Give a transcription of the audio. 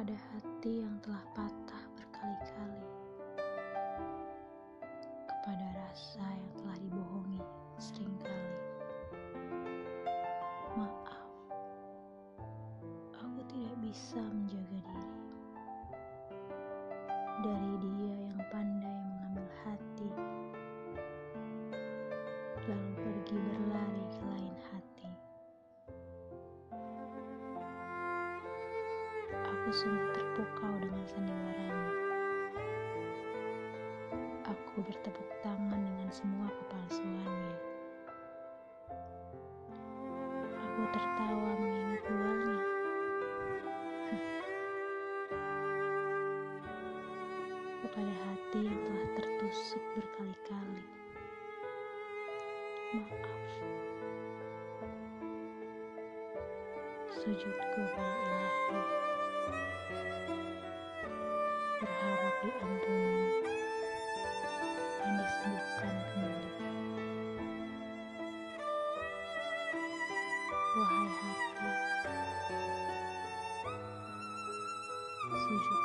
kepada hati yang telah patah berkali-kali, kepada rasa yang telah dibohongi sering kali. Maaf, aku tidak bisa menjaga diri. Dari dia yang pandai mengambil hati, lalu pergi berlari ke lain Aku sungguh terpukau dengan sandiwaranya. Aku bertepuk tangan dengan semua kepalsuannya. Aku tertawa mengingat dualnya. Kepada hati yang telah tertusuk berkali-kali. Maaf. Sujudku pada ilahi. Berharap diampuni dan disembuhkan kembali. Wahai hati, sujud